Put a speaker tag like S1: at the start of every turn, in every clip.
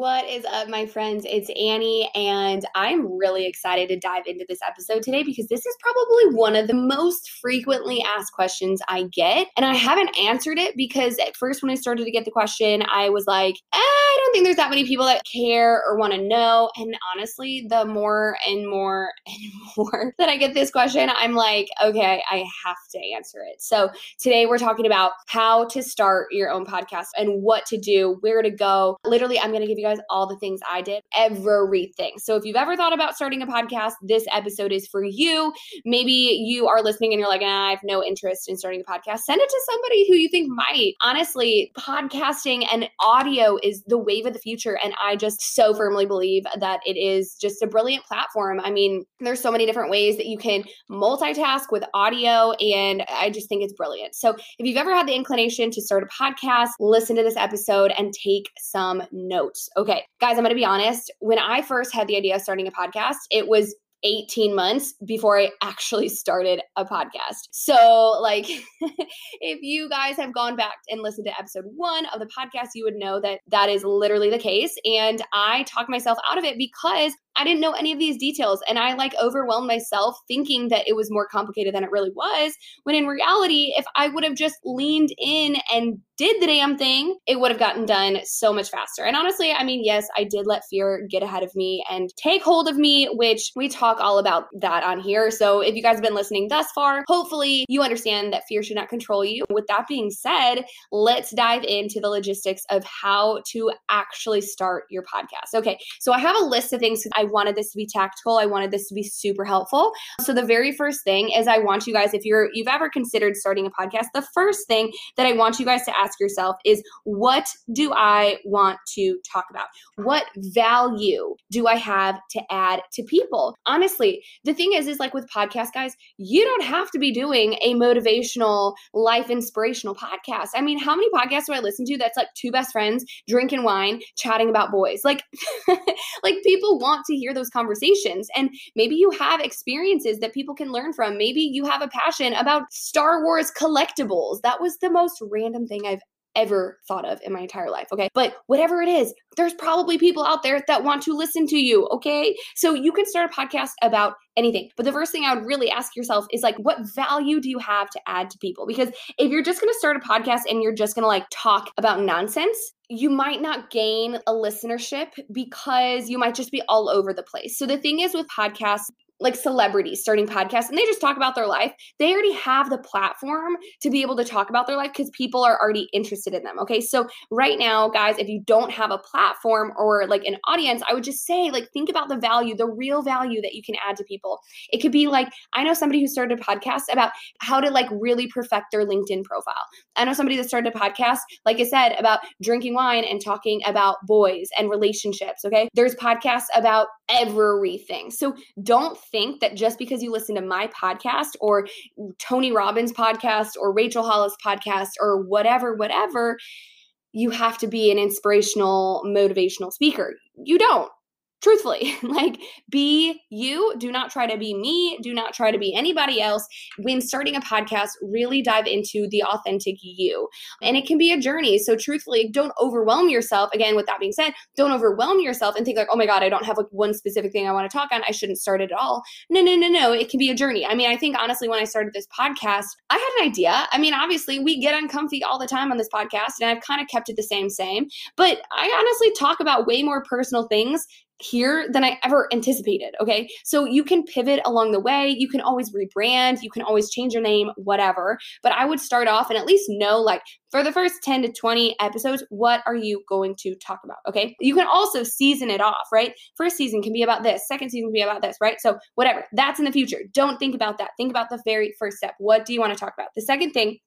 S1: What is up, my friends? It's Annie, and I'm really excited to dive into this episode today because this is probably one of the most frequently asked questions I get. And I haven't answered it because at first, when I started to get the question, I was like, eh, I don't think there's that many people that care or want to know. And honestly, the more and more and more that I get this question, I'm like, okay, I have to answer it. So today, we're talking about how to start your own podcast and what to do, where to go. Literally, I'm going to give you guys all the things I did, everything. So if you've ever thought about starting a podcast, this episode is for you. Maybe you are listening and you're like, I have no interest in starting a podcast. Send it to somebody who you think might. Honestly, podcasting and audio is the wave of the future. And I just so firmly believe that it is just a brilliant platform. I mean, there's so many different ways that you can multitask with audio, and I just think it's brilliant. So if you've ever had the inclination to start a podcast, listen to this episode and take some notes. Okay, guys, I'm going to be honest. When I first had the idea of starting a podcast, it was 18 months before I actually started a podcast. So, like, if you guys have gone back and listened to episode one of the podcast, you would know that that is literally the case. And I talked myself out of it because I didn't know any of these details. And I like overwhelmed myself thinking that it was more complicated than it really was. When in reality, if I would have just leaned in and did the damn thing, it would have gotten done so much faster. And honestly, I mean, yes, I did let fear get ahead of me and take hold of me, which we talk all about that on here. So if you guys have been listening thus far, hopefully you understand that fear should not control you. With that being said, let's dive into the logistics of how to actually start your podcast. Okay, so I have a list of things I wanted this to be tactical. I wanted this to be super helpful. So the very first thing is I want you guys, if you're you've ever considered starting a podcast, the first thing that I want you guys to ask yourself is what do I want to talk about? What value do I have to add to people? Honestly, the thing is, is like with podcast guys, you don't have to be doing a motivational, life inspirational podcast. I mean, how many podcasts do I listen to that's like two best friends drinking wine, chatting about boys? Like, like people want to hear those conversations. And maybe you have experiences that people can learn from. Maybe you have a passion about Star Wars collectibles. That was the most random thing I've ever thought of in my entire life. Okay. But whatever it is, there's probably people out there that want to listen to you. Okay. So you can start a podcast about anything. But the first thing I would really ask yourself is like, what value do you have to add to people? Because if you're just going to start a podcast and you're just going to like talk about nonsense, you might not gain a listenership because you might just be all over the place. So the thing is with podcasts, like celebrities starting podcasts and they just talk about their life, they already have the platform to be able to talk about their life because people are already interested in them. Okay. So, right now, guys, if you don't have a platform or like an audience, I would just say, like, think about the value, the real value that you can add to people. It could be like, I know somebody who started a podcast about how to like really perfect their LinkedIn profile. I know somebody that started a podcast, like I said, about drinking wine and talking about boys and relationships. Okay. There's podcasts about everything. So, don't think that just because you listen to my podcast or Tony Robbins podcast or Rachel Hollis podcast or whatever, whatever, you have to be an inspirational, motivational speaker. You don't. Truthfully like be you do not try to be me do not try to be anybody else when starting a podcast really dive into the authentic you and it can be a journey. So truthfully don't overwhelm yourself again with that being said don't overwhelm yourself and think like oh my god i don't have like one specific thing i want to talk on i shouldn't start it at all. No no no no it can be a journey. I mean i think honestly when i started this podcast i had an idea. I mean obviously we get uncomfy all the time on this podcast and i've kind of kept it the same same but i honestly talk about way more personal things here than I ever anticipated. Okay. So you can pivot along the way. You can always rebrand. You can always change your name, whatever. But I would start off and at least know, like, for the first 10 to 20 episodes, what are you going to talk about? Okay. You can also season it off, right? First season can be about this, second season can be about this, right? So, whatever. That's in the future. Don't think about that. Think about the very first step. What do you want to talk about? The second thing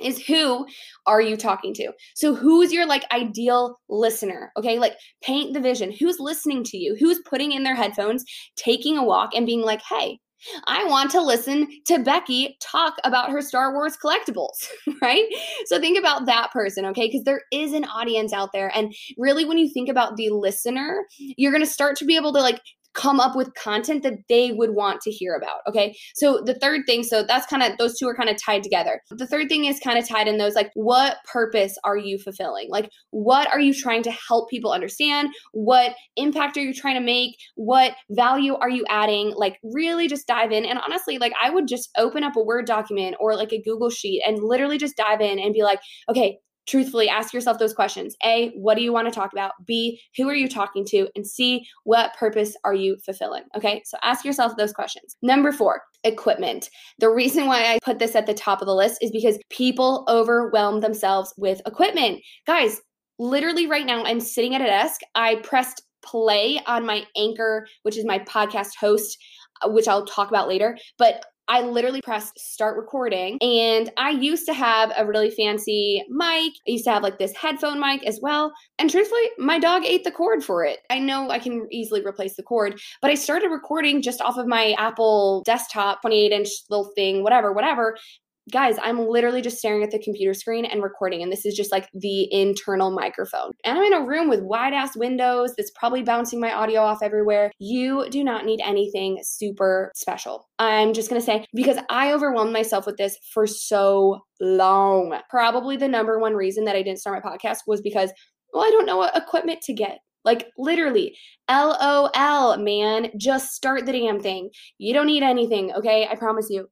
S1: is who are you talking to? So who's your like ideal listener? Okay? Like paint the vision. Who's listening to you? Who's putting in their headphones, taking a walk and being like, "Hey, I want to listen to Becky talk about her Star Wars collectibles, right? So think about that person, okay? Because there is an audience out there. And really, when you think about the listener, you're going to start to be able to like come up with content that they would want to hear about. Okay. So the third thing, so that's kind of, those two are kind of tied together. The third thing is kind of tied in those like, what purpose are you fulfilling? Like, what are you trying to help people understand? What impact are you trying to make? What value are you adding? Like, really just dive in. And honestly, like, I would just open up a Word document or like a Google Sheet and literally just dive in and be like, okay, truthfully ask yourself those questions. A, what do you want to talk about? B, who are you talking to? And C, what purpose are you fulfilling? Okay, so ask yourself those questions. Number four, equipment. The reason why I put this at the top of the list is because people overwhelm themselves with equipment. Guys, literally right now, I'm sitting at a desk. I pressed play on my anchor, which is my podcast host, uh, which I'll talk about later. But I literally pressed start recording. And I used to have a really fancy mic. I used to have like this headphone mic as well. And truthfully, my dog ate the cord for it. I know I can easily replace the cord, but I started recording just off of my Apple desktop, 28 inch little thing, whatever, whatever guys, I'm literally just staring at the computer screen and recording. And this is just like the internal microphone. And I'm in a room with wide ass windows that's probably bouncing my audio off everywhere. You do not need anything super special. I'm just going to say, because I overwhelmed myself with this for so long. Probably the number one reason that I didn't start my podcast was because, well, I don't know what equipment to get. Like literally, LOL, man, just start the damn thing. You don't need anything, okay? I promise you.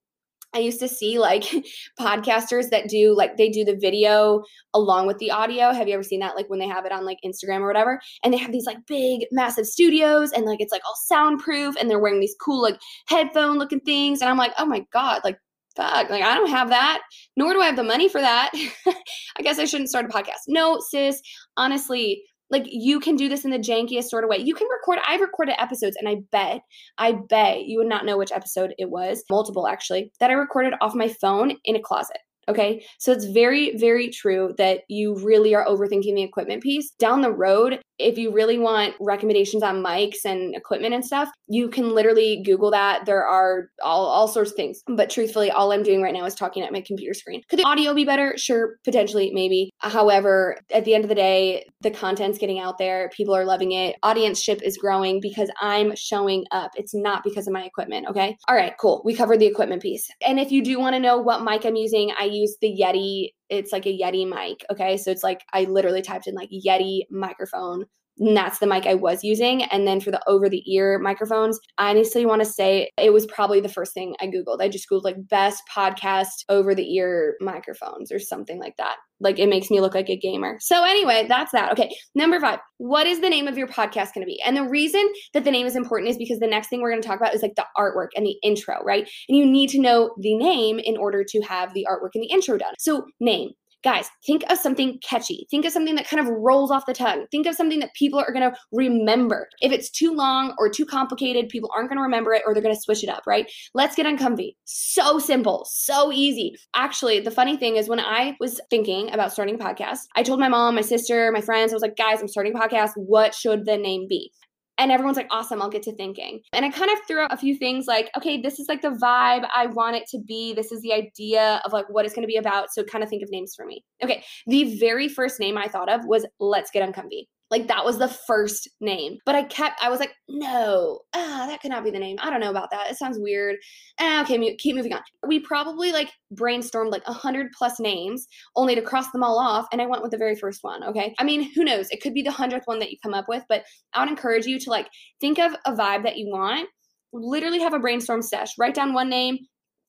S1: I used to see like podcasters that do like they do the video along with the audio. Have you ever seen that? Like when they have it on like Instagram or whatever, and they have these like big, massive studios and like it's like all soundproof and they're wearing these cool like headphone looking things. And I'm like, oh my God, like fuck, like I don't have that, nor do I have the money for that. I guess I shouldn't start a podcast. No, sis, honestly, like you can do this in the jankiest sort of way. You can record, I've recorded episodes and I bet, I bet you would not know which episode it was, multiple actually, that I recorded off my phone in a closet. Okay. So it's very, very true that you really are overthinking the equipment piece. Down the road, if you really want recommendations on mics and equipment and stuff, you can literally Google that. There are all, all sorts of things. But truthfully, all I'm doing right now is talking at my computer screen. Could the audio be better? Sure, potentially, maybe. However, at the end of the day, the content's getting out there. People are loving it. Audience ship is growing because I'm showing up. It's not because of my equipment. Okay. All right, cool. We covered the equipment piece. And if you do want to know what mic I'm using, I use the Yeti it's like a Yeti mic. Okay. So it's like I literally typed in like Yeti microphone. And that's the mic I was using. And then for the over the ear microphones, I honestly want to say it was probably the first thing I Googled. I just Googled like best podcast over the ear microphones or something like that. Like it makes me look like a gamer. So, anyway, that's that. Okay. Number five, what is the name of your podcast going to be? And the reason that the name is important is because the next thing we're going to talk about is like the artwork and the intro, right? And you need to know the name in order to have the artwork and the intro done. So, name. Guys, think of something catchy. Think of something that kind of rolls off the tongue. Think of something that people are going to remember. If it's too long or too complicated, people aren't going to remember it or they're going to switch it up, right? Let's get uncomfy. So simple, so easy. Actually, the funny thing is when I was thinking about starting a podcast, I told my mom, my sister, my friends, I was like, guys, I'm starting a podcast. What should the name be? And everyone's like, awesome, I'll get to thinking. And I kind of threw out a few things like, okay, this is like the vibe I want it to be. This is the idea of like what it's going to be about. So kind of think of names for me. Okay. The very first name I thought of was Let's Get Uncomfy. Like that was the first name. But I kept, I was like, no, ah, that could not be the name. I don't know about that. It sounds weird. Ah, okay, keep moving on. We probably like brainstormed like a hundred plus names only to cross them all off. And I went with the very first one. Okay. I mean, who knows? It could be the hundredth one that you come up with, but I would encourage you to like think of a vibe that you want literally have a brainstorm sesh. Write down one name,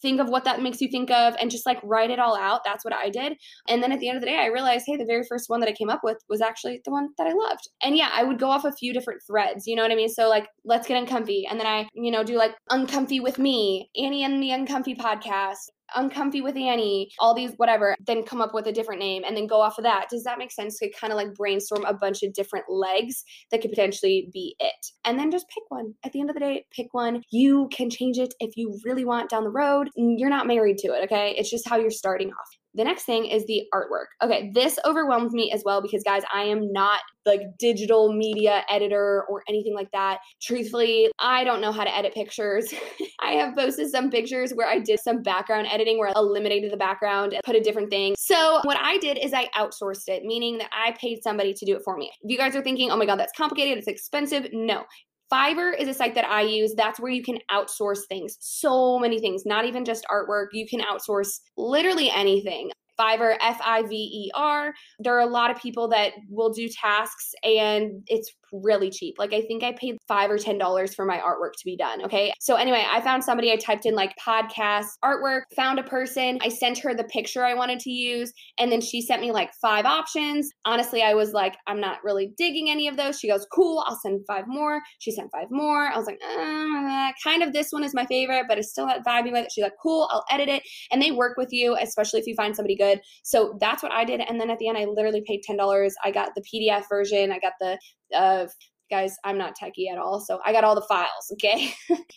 S1: think of what that makes you think of and just like write it all out. That's what I did. And then at the end of the day, I realized, hey, the very first one that I came up with was actually the one that I loved. And yeah, I would go off a few different threads. You know what I mean? So like, let's get uncomfy. And then I, you know, do like uncomfy with me, Annie and the Uncomfy podcast, uncomfy with Annie, all these whatever, then come up with a different name and then go off of that. Does that make sense to kind of like brainstorm a bunch of different legs that could potentially be it? And then just pick one. At the end of the day, pick one. You can change it if you really want down the road. You're not married to it, okay? It's just how you're starting off. The next thing is the artwork. Okay, this overwhelms me as well because, guys, I am not like digital media editor or anything like that. Truthfully, I don't know how to edit pictures. I have posted some pictures where I did some background editing where I eliminated the background and put a different thing. So, what I did is I outsourced it, meaning that I paid somebody to do it for me. If you guys are thinking, oh my God, that's complicated, it's expensive, no. Fiverr is a site that I use. That's where you can outsource things. So many things, not even just artwork. You can outsource literally anything. Fiverr, F I V E R. There are a lot of people that will do tasks and it's really cheap. Like I think I paid five or ten dollars for my artwork to be done. Okay. So anyway, I found somebody, I typed in like podcast artwork, found a person, I sent her the picture I wanted to use, and then she sent me like five options. Honestly, I was like, I'm not really digging any of those. She goes, Cool, I'll send five more. She sent five more. I was like, uh, kind of this one is my favorite, but it's still not vibing with it. She's like, Cool, I'll edit it. And they work with you, especially if you find somebody good. So that's what I did. And then at the end, I literally paid $10. I got the PDF version, I got the of guys, I'm not techie at all. So I got all the files, okay?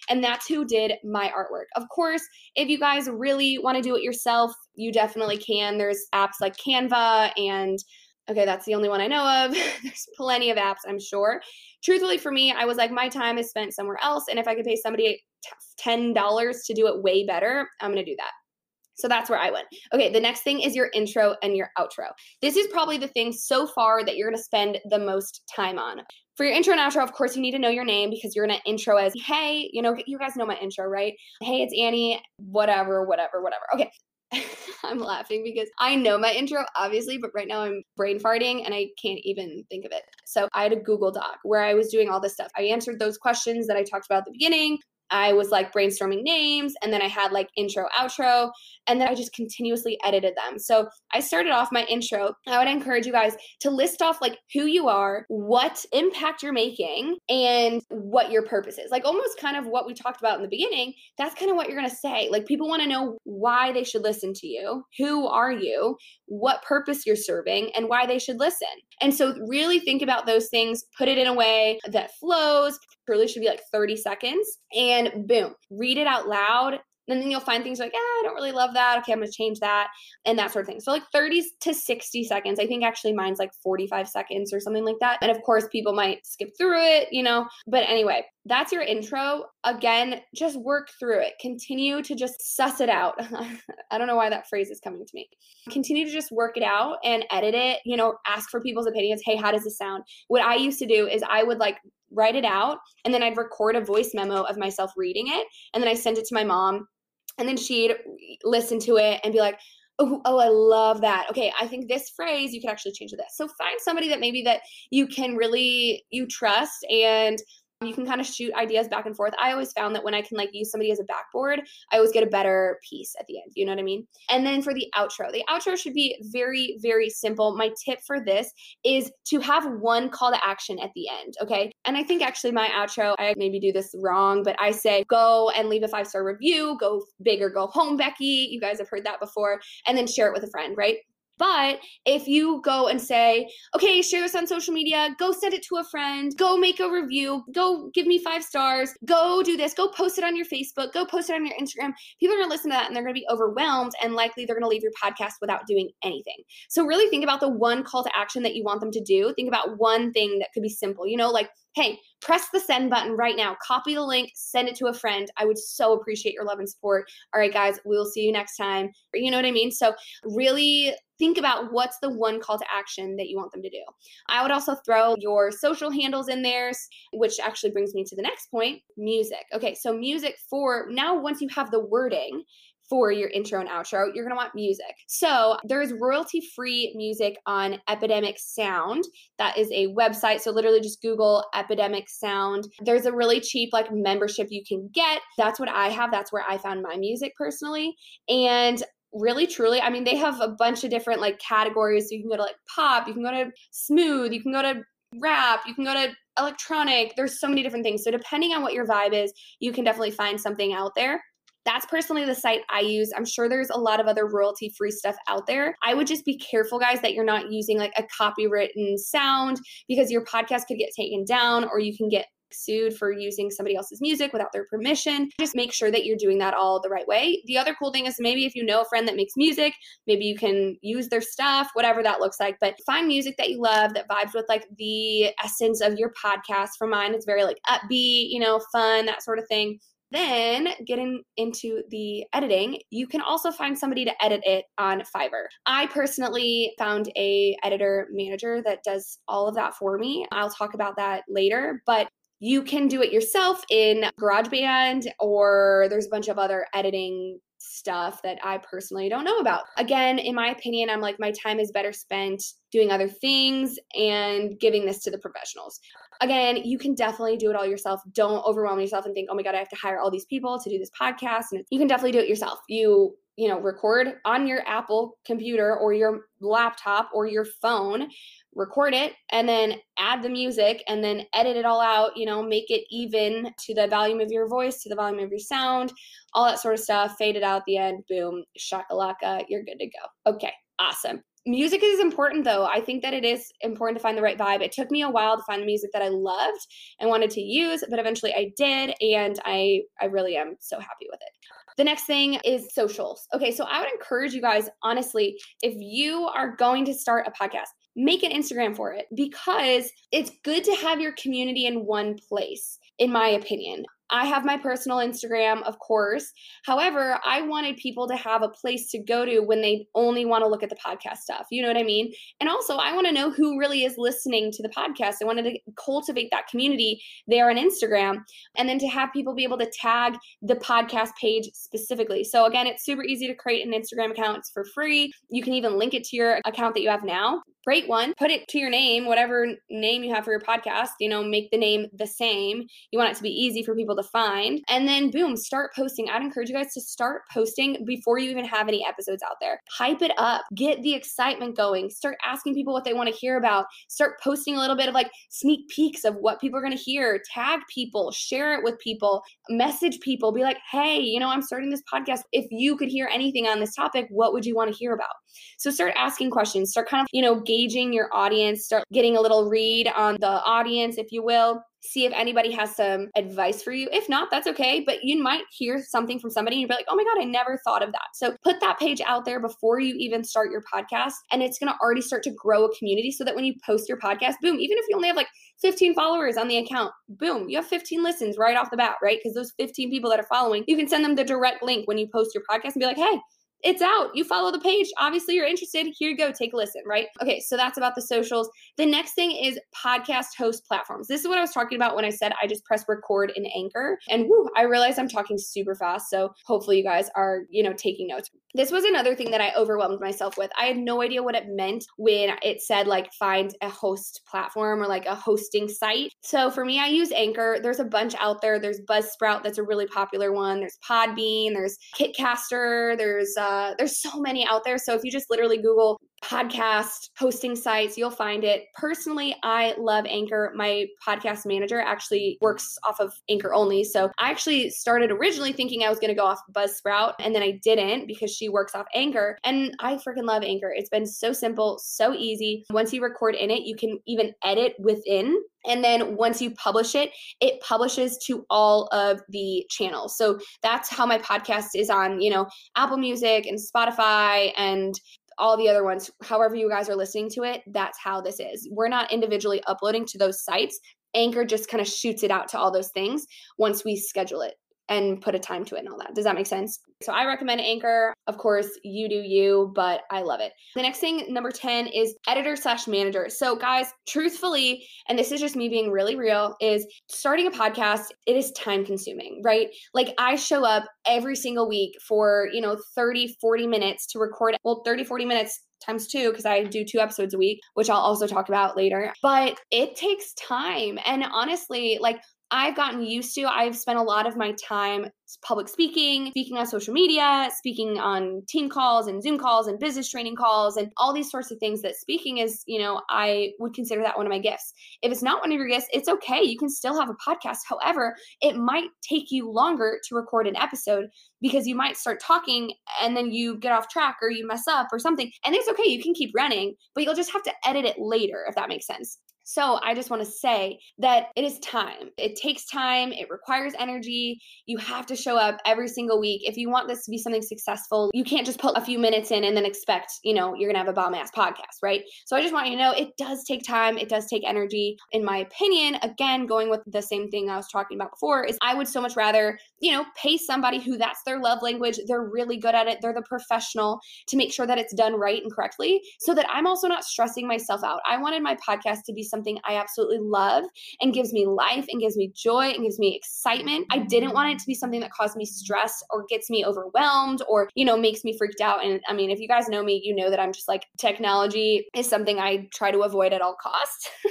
S1: and that's who did my artwork. Of course, if you guys really want to do it yourself, you definitely can. There's apps like Canva and okay, that's the only one I know of. There's plenty of apps, I'm sure. Truthfully, for me, I was like, my time is spent somewhere else. And if I could pay somebody $10 to do it way better, I'm going to do that. So that's where I went. Okay, the next thing is your intro and your outro. This is probably the thing so far that you're to spend the most time on. For your intro and outro, of course, you need to know your name because you're to intro as, hey, you know, you guys know my intro, right? Hey, it's Annie, whatever, whatever, whatever. Okay. I'm laughing because I know my intro, obviously, but right now I'm brain farting and I can't even think of it. So I had a Google Doc where I was doing all this stuff. I answered those questions that I talked about at the beginning. I was like brainstorming names and then I had like intro, outro, and then I just continuously edited them. So I started off my intro. I would encourage you guys to list off like who you are, what impact you're making, and what your purpose is. Like almost kind of what we talked about in the beginning. That's kind of what you're going to say. Like people want to know why they should listen to you. Who are you? What purpose you're serving and why they should listen. And so really think about those things, put it in a way that flows, truly should be like 30 seconds and boom, read it out loud and then you'll find things like, yeah, I don't really love that. Okay, I'm gonna change that and that sort of thing. So like 30 to 60 seconds. I think actually mine's like 45 seconds or something like that. And of course, people might skip through it, you know. But anyway, that's your intro. Again, just work through it. Continue to just suss it out. I don't know why that phrase is coming to me. Continue to just work it out and edit it. You know, ask for people's opinions. Hey, how does this sound? What I used to do is I would like write it out and then I'd record a voice memo of myself reading it and then I send it to my mom and then she'd listen to it and be like oh, oh i love that. Okay i think this phrase you could actually change to this. So find somebody that maybe that you can really you trust and you can kind of shoot ideas back and forth. I always found that when I can like use somebody as a backboard, I always get a better piece at the end. You know what I mean? And then for the outro, the outro should be very, very simple. My tip for this is to have one call to action at the end. Okay. And I think actually my outro, I maybe do this wrong, but I say go and leave a five star review, go big or go home, Becky. You guys have heard that before. And then share it with a friend, right? But if you go and say, okay, share this on social media, go send it to a friend, go make a review, go give me five stars, go do this, go post it on your Facebook, go post it on your Instagram, people are gonna listen to that and they're gonna be overwhelmed and likely they're gonna leave your podcast without doing anything. So really think about the one call to action that you want them to do. Think about one thing that could be simple, you know, like hey, press the send button right now. Copy the link, send it to a friend. I would so appreciate your love and support. All right, guys, we'll see you next time. You know what I mean? So, really think about what's the one call to action that you want them to do. I would also throw your social handles in there, which actually brings me to the next point music. Okay, so music for now, once you have the wording, for your intro and outro, you're going to want music. So there's royalty free music on Epidemic Sound. That is a website. So literally just Google Epidemic Sound. There's a really cheap like membership you can get. That's what I have. That's where I found my music personally. And really truly i mean they have a bunch of different like categories so you can go to like pop you can go to smooth you can go to rap you can go to electronic there's so many different things so depending on what your vibe is you can definitely find something out there that's personally the site I use. I'm sure there's a lot of other royalty free stuff out there. I would just be careful, guys, that you're not using like a copywritten sound because your podcast could get taken down or you can get sued for using somebody else's music without their permission. Just make sure that you're doing that all the right way. The other cool thing is maybe if you know a friend that makes music, maybe you can use their stuff, whatever that looks like. But find music that you love that vibes with like the essence of your podcast. For mine, it's very like upbeat, you know, fun, that sort of thing. Then getting into the editing, you can also find somebody to edit it on Fiverr. I personally found a editor manager that does all of that for me. I'll talk about that later, but you can do it yourself in GarageBand or there's a bunch of other editing stuff that I personally don't know about. Again, in my opinion, I'm like, my time is better spent doing other things and giving this to the professionals. Again, you can definitely do it all yourself. Don't overwhelm yourself and think, oh my God, I have to hire all these people to do this podcast. And you can definitely do it yourself. You you know, record on your Apple computer or your laptop or your phone, record it, and then add the music and then edit it all out, you know, make it even to the volume of your voice, to the volume of your sound, all that sort of stuff, fade it out at the end, boom, shakalaka, you're good to go. Okay, awesome. Music is important though. I think that it is important to find the right vibe. It took me a while to find the music that I loved and wanted to use, but eventually I did and I I really am so happy with it. The next thing is socials. Okay, so I would encourage you guys, honestly, if you are going to start a podcast, make an Instagram for it because it's good to have your community in one place, in my opinion. I have my personal Instagram, of course. However, I wanted people to have a place to go to when they only want to look at the podcast stuff. You know what I mean? And also, I want to know who really is listening to the podcast. I wanted to cultivate that community there on Instagram and then to have people be able to tag the podcast page specifically. So, again, it's super easy to create an Instagram account, it's for free. You can even link it to your account that you have now. Create one, put it to your name, whatever name you have for your podcast, you know, make the name the same. You want it to be easy for people to find. And then, boom, start posting. I'd encourage you guys to start posting before you even have any episodes out there. Hype it up, get the excitement going, start asking people what they want to hear about, start posting a little bit of like sneak peeks of what people are going to hear, tag people, share it with people, message people, be like, hey, you know, I'm starting this podcast. If you could hear anything on this topic, what would you want to hear about? So start asking questions, start kind of, you know, gauging your audience, start getting a little read on the audience, if you will see if anybody has some advice for you. If not, that's okay. But you might hear something from somebody and you'll be like, oh my God, I never thought of that. So put that page out there before you even start your podcast. And it's going to already start to grow a community so that when you post your podcast, boom, even if you only have like 15 followers on the account, boom, you have 15 listens right off the bat, right? Because those 15 people that are following, you can send them the direct link when you post your podcast and be like, hey, it's out. You follow the page. Obviously, you're interested. Here you go. Take a listen, right? Okay, so that's about the socials. The next thing is podcast host platforms. This is what I was talking about when I said I just press record in Anchor. And woo, I realize I'm talking super fast. So hopefully you guys are, you know, taking notes. This was another thing that I overwhelmed myself with. I had no idea what it meant when it said like find a host platform or like a hosting site. So for me, I use Anchor. There's a bunch out there. There's Buzzsprout, that's a really popular one. There's Podbean, there's Kitcaster, there's uh, uh, there's so many out there. So if you just literally Google podcast hosting sites, you'll find it. Personally, I love Anchor. My podcast manager actually works off of Anchor only. So I actually started originally thinking I was going to go off Buzzsprout and then I didn't because she works off Anchor. And I freaking love Anchor. It's been so simple, so easy. Once you record in it, you can even edit within and then once you publish it, it publishes to all of the channels. So that's how my podcast is on, you know, Apple Music and Spotify and all the other ones. However, you guys are listening to it, that's how this is. We're not individually uploading to those sites. Anchor just kind of shoots it out to all those things once we schedule it and put a time to it and all that. Does that make sense? So I recommend Anchor. Of course, you do you, but I love it. The next thing, number 10, is editor slash manager. So, guys, truthfully, and this is just me being really real, is starting a podcast, it is time consuming, right? Like I show up every single week for, you know, 30, 40 minutes to record, well, 30, 40 minutes times two because I do two episodes a week, which I'll also talk about later. But it takes time. And honestly, like I've gotten used to. I've spent a lot of my time public speaking, speaking on social media, speaking on team calls and Zoom calls and business training calls and all these sorts of things that speaking is, you know, I would consider that one of my gifts. If it's not one of your gifts, it's okay. You can still have a podcast. However, it might take you longer to record an episode because you might start talking and then you get off track or you mess up or something. And it's okay. You can keep running, but you'll just have to edit it later if that makes sense. So I just want to say that it is time. It takes time, it requires energy. You have to show up every single week. If you want this to be something successful, you can't just put a few minutes in and then expect, you know, you're going to have a bomb ass podcast, right? So I just want you to know it does take time, it does take energy. In my opinion, again, going with the same thing I was talking about before, is I would so much rather, you know, pay somebody who that's their love language, they're really good at it, they're the professional to make sure that it's done right and correctly so that I'm also not stressing myself out. I wanted my podcast to be something something I absolutely love and gives me life and gives me joy and gives me excitement. I didn't want it to be something that caused me stress or gets me overwhelmed or, you know, makes me freaked out. And I mean, if you guys know me, you know that I'm just like technology is something I try to avoid at all costs.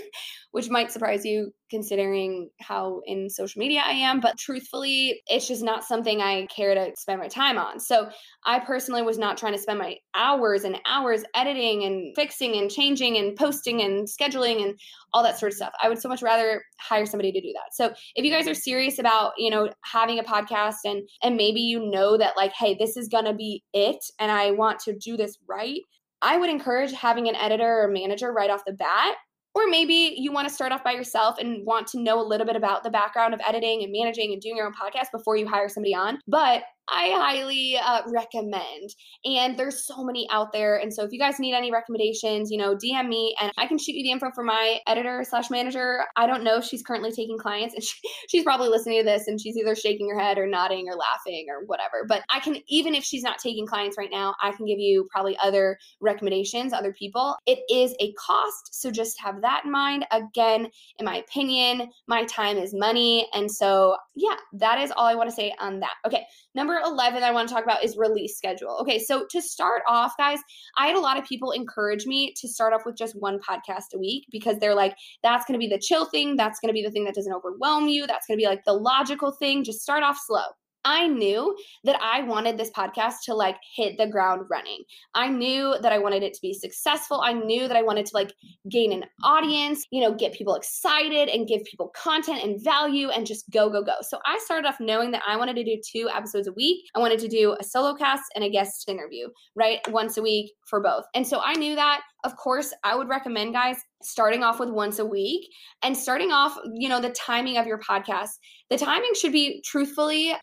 S1: which might surprise you considering how in social media I am. But truthfully, it's just not something I care to spend my time on. So I personally was not trying to spend my hours and hours editing and fixing and changing and posting and scheduling and all that sort of stuff. I would so much rather hire somebody to do that. So if you guys are serious about, you know, having a podcast and and maybe you know that like, hey, this is gonna be it and I want to do this right. I would encourage having an editor or manager right off the bat or maybe you want to start off by yourself and want to know a little bit about the background of editing and managing and doing your own podcast before you hire somebody on. But I highly uh, recommend. And there's so many out there. And so if you guys need any recommendations, you know, DM me and I can shoot you the info for my editor slash manager. I don't know if she's currently taking clients and she, she's probably listening to this and she's either shaking her head or nodding or laughing or whatever. But I can, even if she's not taking clients right now, I can give you probably other recommendations, other people. It is a cost. So just have that in mind. Again, in my opinion, my time is money. And so, yeah, that is all I want to say on that. Okay. Number 11 I want to talk about is release schedule. Okay, so to start off, guys, I had a lot of people encourage me to start off with just one podcast a week because they're like, that's going to be the chill thing. That's going to be the thing that doesn't overwhelm you. That's going to be like the logical thing. Just start off slow. I knew that I wanted this podcast to like hit the ground running. I knew that I wanted it to be successful. I knew that I wanted to like gain an audience, you know, get people excited and give people content and value and just go, go, go. So I started off knowing that I wanted to do two episodes a week. I wanted to do a solo cast and a guest interview, right? Once a week for both. And so I knew that. Of course, I would recommend guys starting off with once a week and starting off, you know, the timing of your podcast. The timing should be truthfully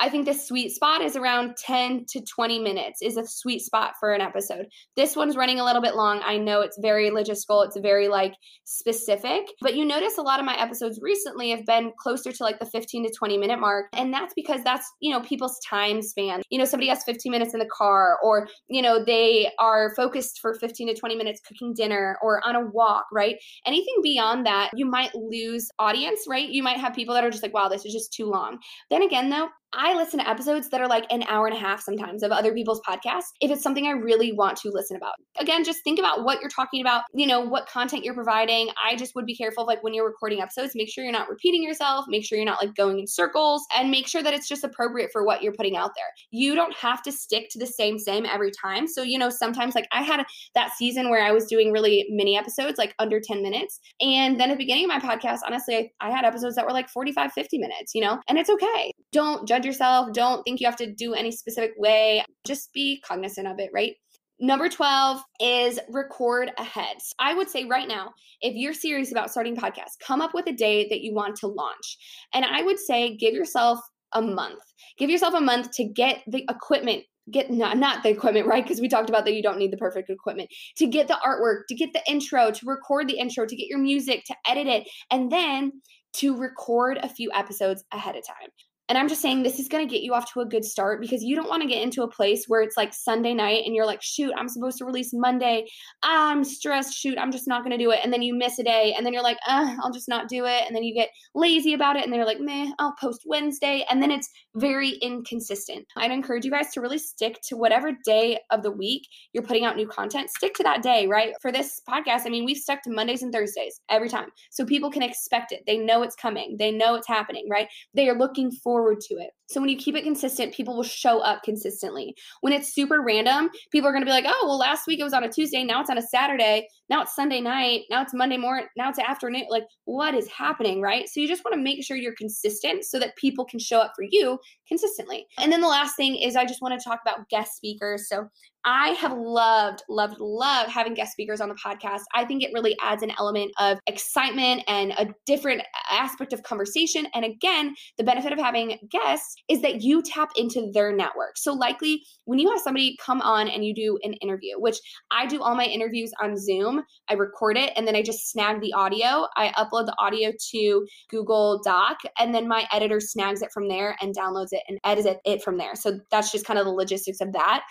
S1: I think the sweet spot is around 10 to 20 minutes is a sweet spot for an episode. This one's running a little bit long. I know it's very logistical, it's very like specific, but you notice a lot of my episodes recently have been closer to like the 15 to 20 minute mark. And that's because that's, you know, people's time span. You know, somebody has 15 minutes in the car or, you know, they are focused for 15 to 20 minutes cooking dinner or on a walk, right? Anything beyond that, you might lose audience, right? You might have people that are just like, wow, this is just too long. Then again, though, I listen to episodes that are like an hour and a half sometimes of other people's podcasts if it's something I really want to listen about. Again, just think about what you're talking about, you know, what content you're providing. I just would be careful like when you're recording episodes, make sure you're not repeating yourself, make sure you're not like going in circles, and make sure that it's just appropriate for what you're putting out there. You don't have to stick to the same same every time. So, you know, sometimes like I had that season where I was doing really mini episodes, like under 10 minutes. And then at the beginning of my podcast, honestly, I, I had episodes that were like 45, 50 minutes, you know, and it's okay. Don't judge yourself. Don't think you have to do any specific way. Just be cognizant of it, right? Number 12 is record ahead. I would say right now, if you're serious about starting podcasts, come up with a day that you want to launch. And I would say give yourself a month. Give yourself a month to get the equipment get not, not the equipment, right? Because we talked about that you don't need the perfect equipment to get the artwork, to get the intro, to record the intro, to get your music, to edit it, and then to record a few episodes ahead of time. And I'm just saying this is going to get you off to a good start because you don't want to get into a place where it's like Sunday night and you're like, shoot, I'm supposed to release Monday. I'm stressed. Shoot, I'm just not going to do it. And then you miss a day and then you're like, uh, I'll just not do it. And then you get lazy about it and then you're like, meh, I'll post Wednesday. And then it's very inconsistent. I'd encourage you guys to really stick to whatever day of the week you're putting out new content. Stick to that day, right? For this podcast, I mean, we've stuck to Mondays and Thursdays every time. So people can expect it. They know it's coming, they know it's happening, right? They are looking for forward to it. So when you keep it consistent, people will show up consistently. When it's super random, people are going to be like, "Oh, well last week it was on a Tuesday, now it's on a Saturday, now it's Sunday night, now it's Monday morning, now it's afternoon." Like, what is happening, right? So you just want to make sure you're consistent so that people can show up for you consistently. And then the last thing is I just want to talk about guest speakers. So I have loved, loved, loved having guest speakers on the podcast. I think it really adds an element of excitement and a different aspect of conversation. And again, the benefit of having guests is that you tap into their network. So, likely when you have somebody come on and you do an interview, which I do all my interviews on Zoom, I record it and then I just snag the audio. I upload the audio to Google Doc and then my editor snags it from there and downloads it and edits it from there. So, that's just kind of the logistics of that.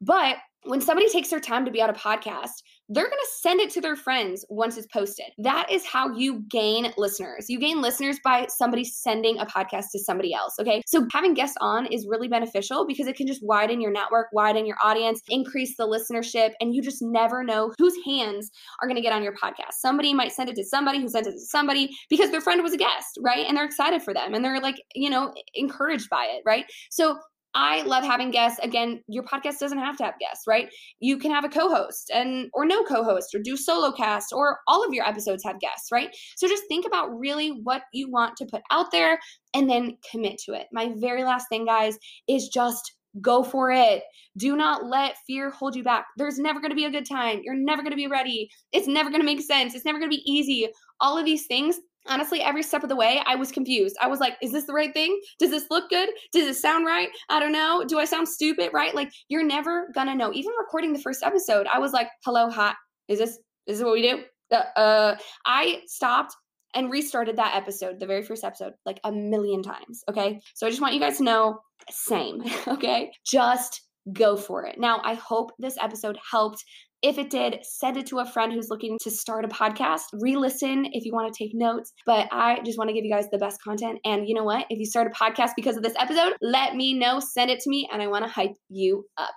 S1: But when somebody takes their time to be on a podcast, they're going to send it to their friends once it's posted. That is how you gain listeners. You gain listeners by somebody sending a podcast to somebody else. Okay. So having guests on is really beneficial because it can just widen your network, widen your audience, increase the listenership, and you just never know whose hands are going to get on your podcast. Somebody might send it to somebody who sent it to somebody because their friend was a guest, right? And they're excited for them and they're like, you know, encouraged by it, right? So I love having guests. Again, your podcast doesn't have to have guests, right? You can have a co-host and or no co-host or do solo cast or all of your episodes have guests, right? So just think about really what you want to put out there and then commit to it. My very last thing guys is just go for it. Do not let fear hold you back. There's never going to be a good time. You're never going to be ready. It's never going to make sense. It's never going to be easy. All of these things honestly every step of the way i was confused. I was like is this the right thing? Does this look good? Does it sound right? I don't know. Do i sound stupid right? Like you're never gonna know. Even recording the first episode i was like hello hot. Is this is this what we do? Uh, uh i stopped and restarted that episode the very first episode like a million times okay? So i just want you guys to know same okay? Just go for it. Now, I hope this episode helped if it did, send it to a friend who's looking to start a podcast. Re listen if you want to take notes. But I just want to give you guys the best content. And you know what? If you start a podcast because of this episode, let me know. Send it to me, and I want to hype you up.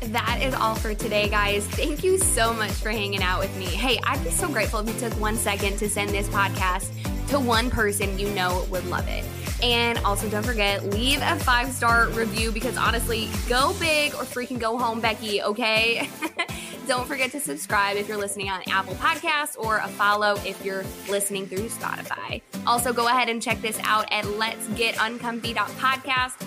S1: That is all for today, guys. Thank you so much for hanging out with me. Hey, I'd be so grateful if you took one second to send this podcast to one person you know would love it. And also, don't forget, leave a five star review because honestly, go big or freaking go home, Becky, okay? don't forget to subscribe if you're listening on Apple Podcasts or a follow if you're listening through Spotify. Also, go ahead and check this out at Let's Get Uncomfy.podcast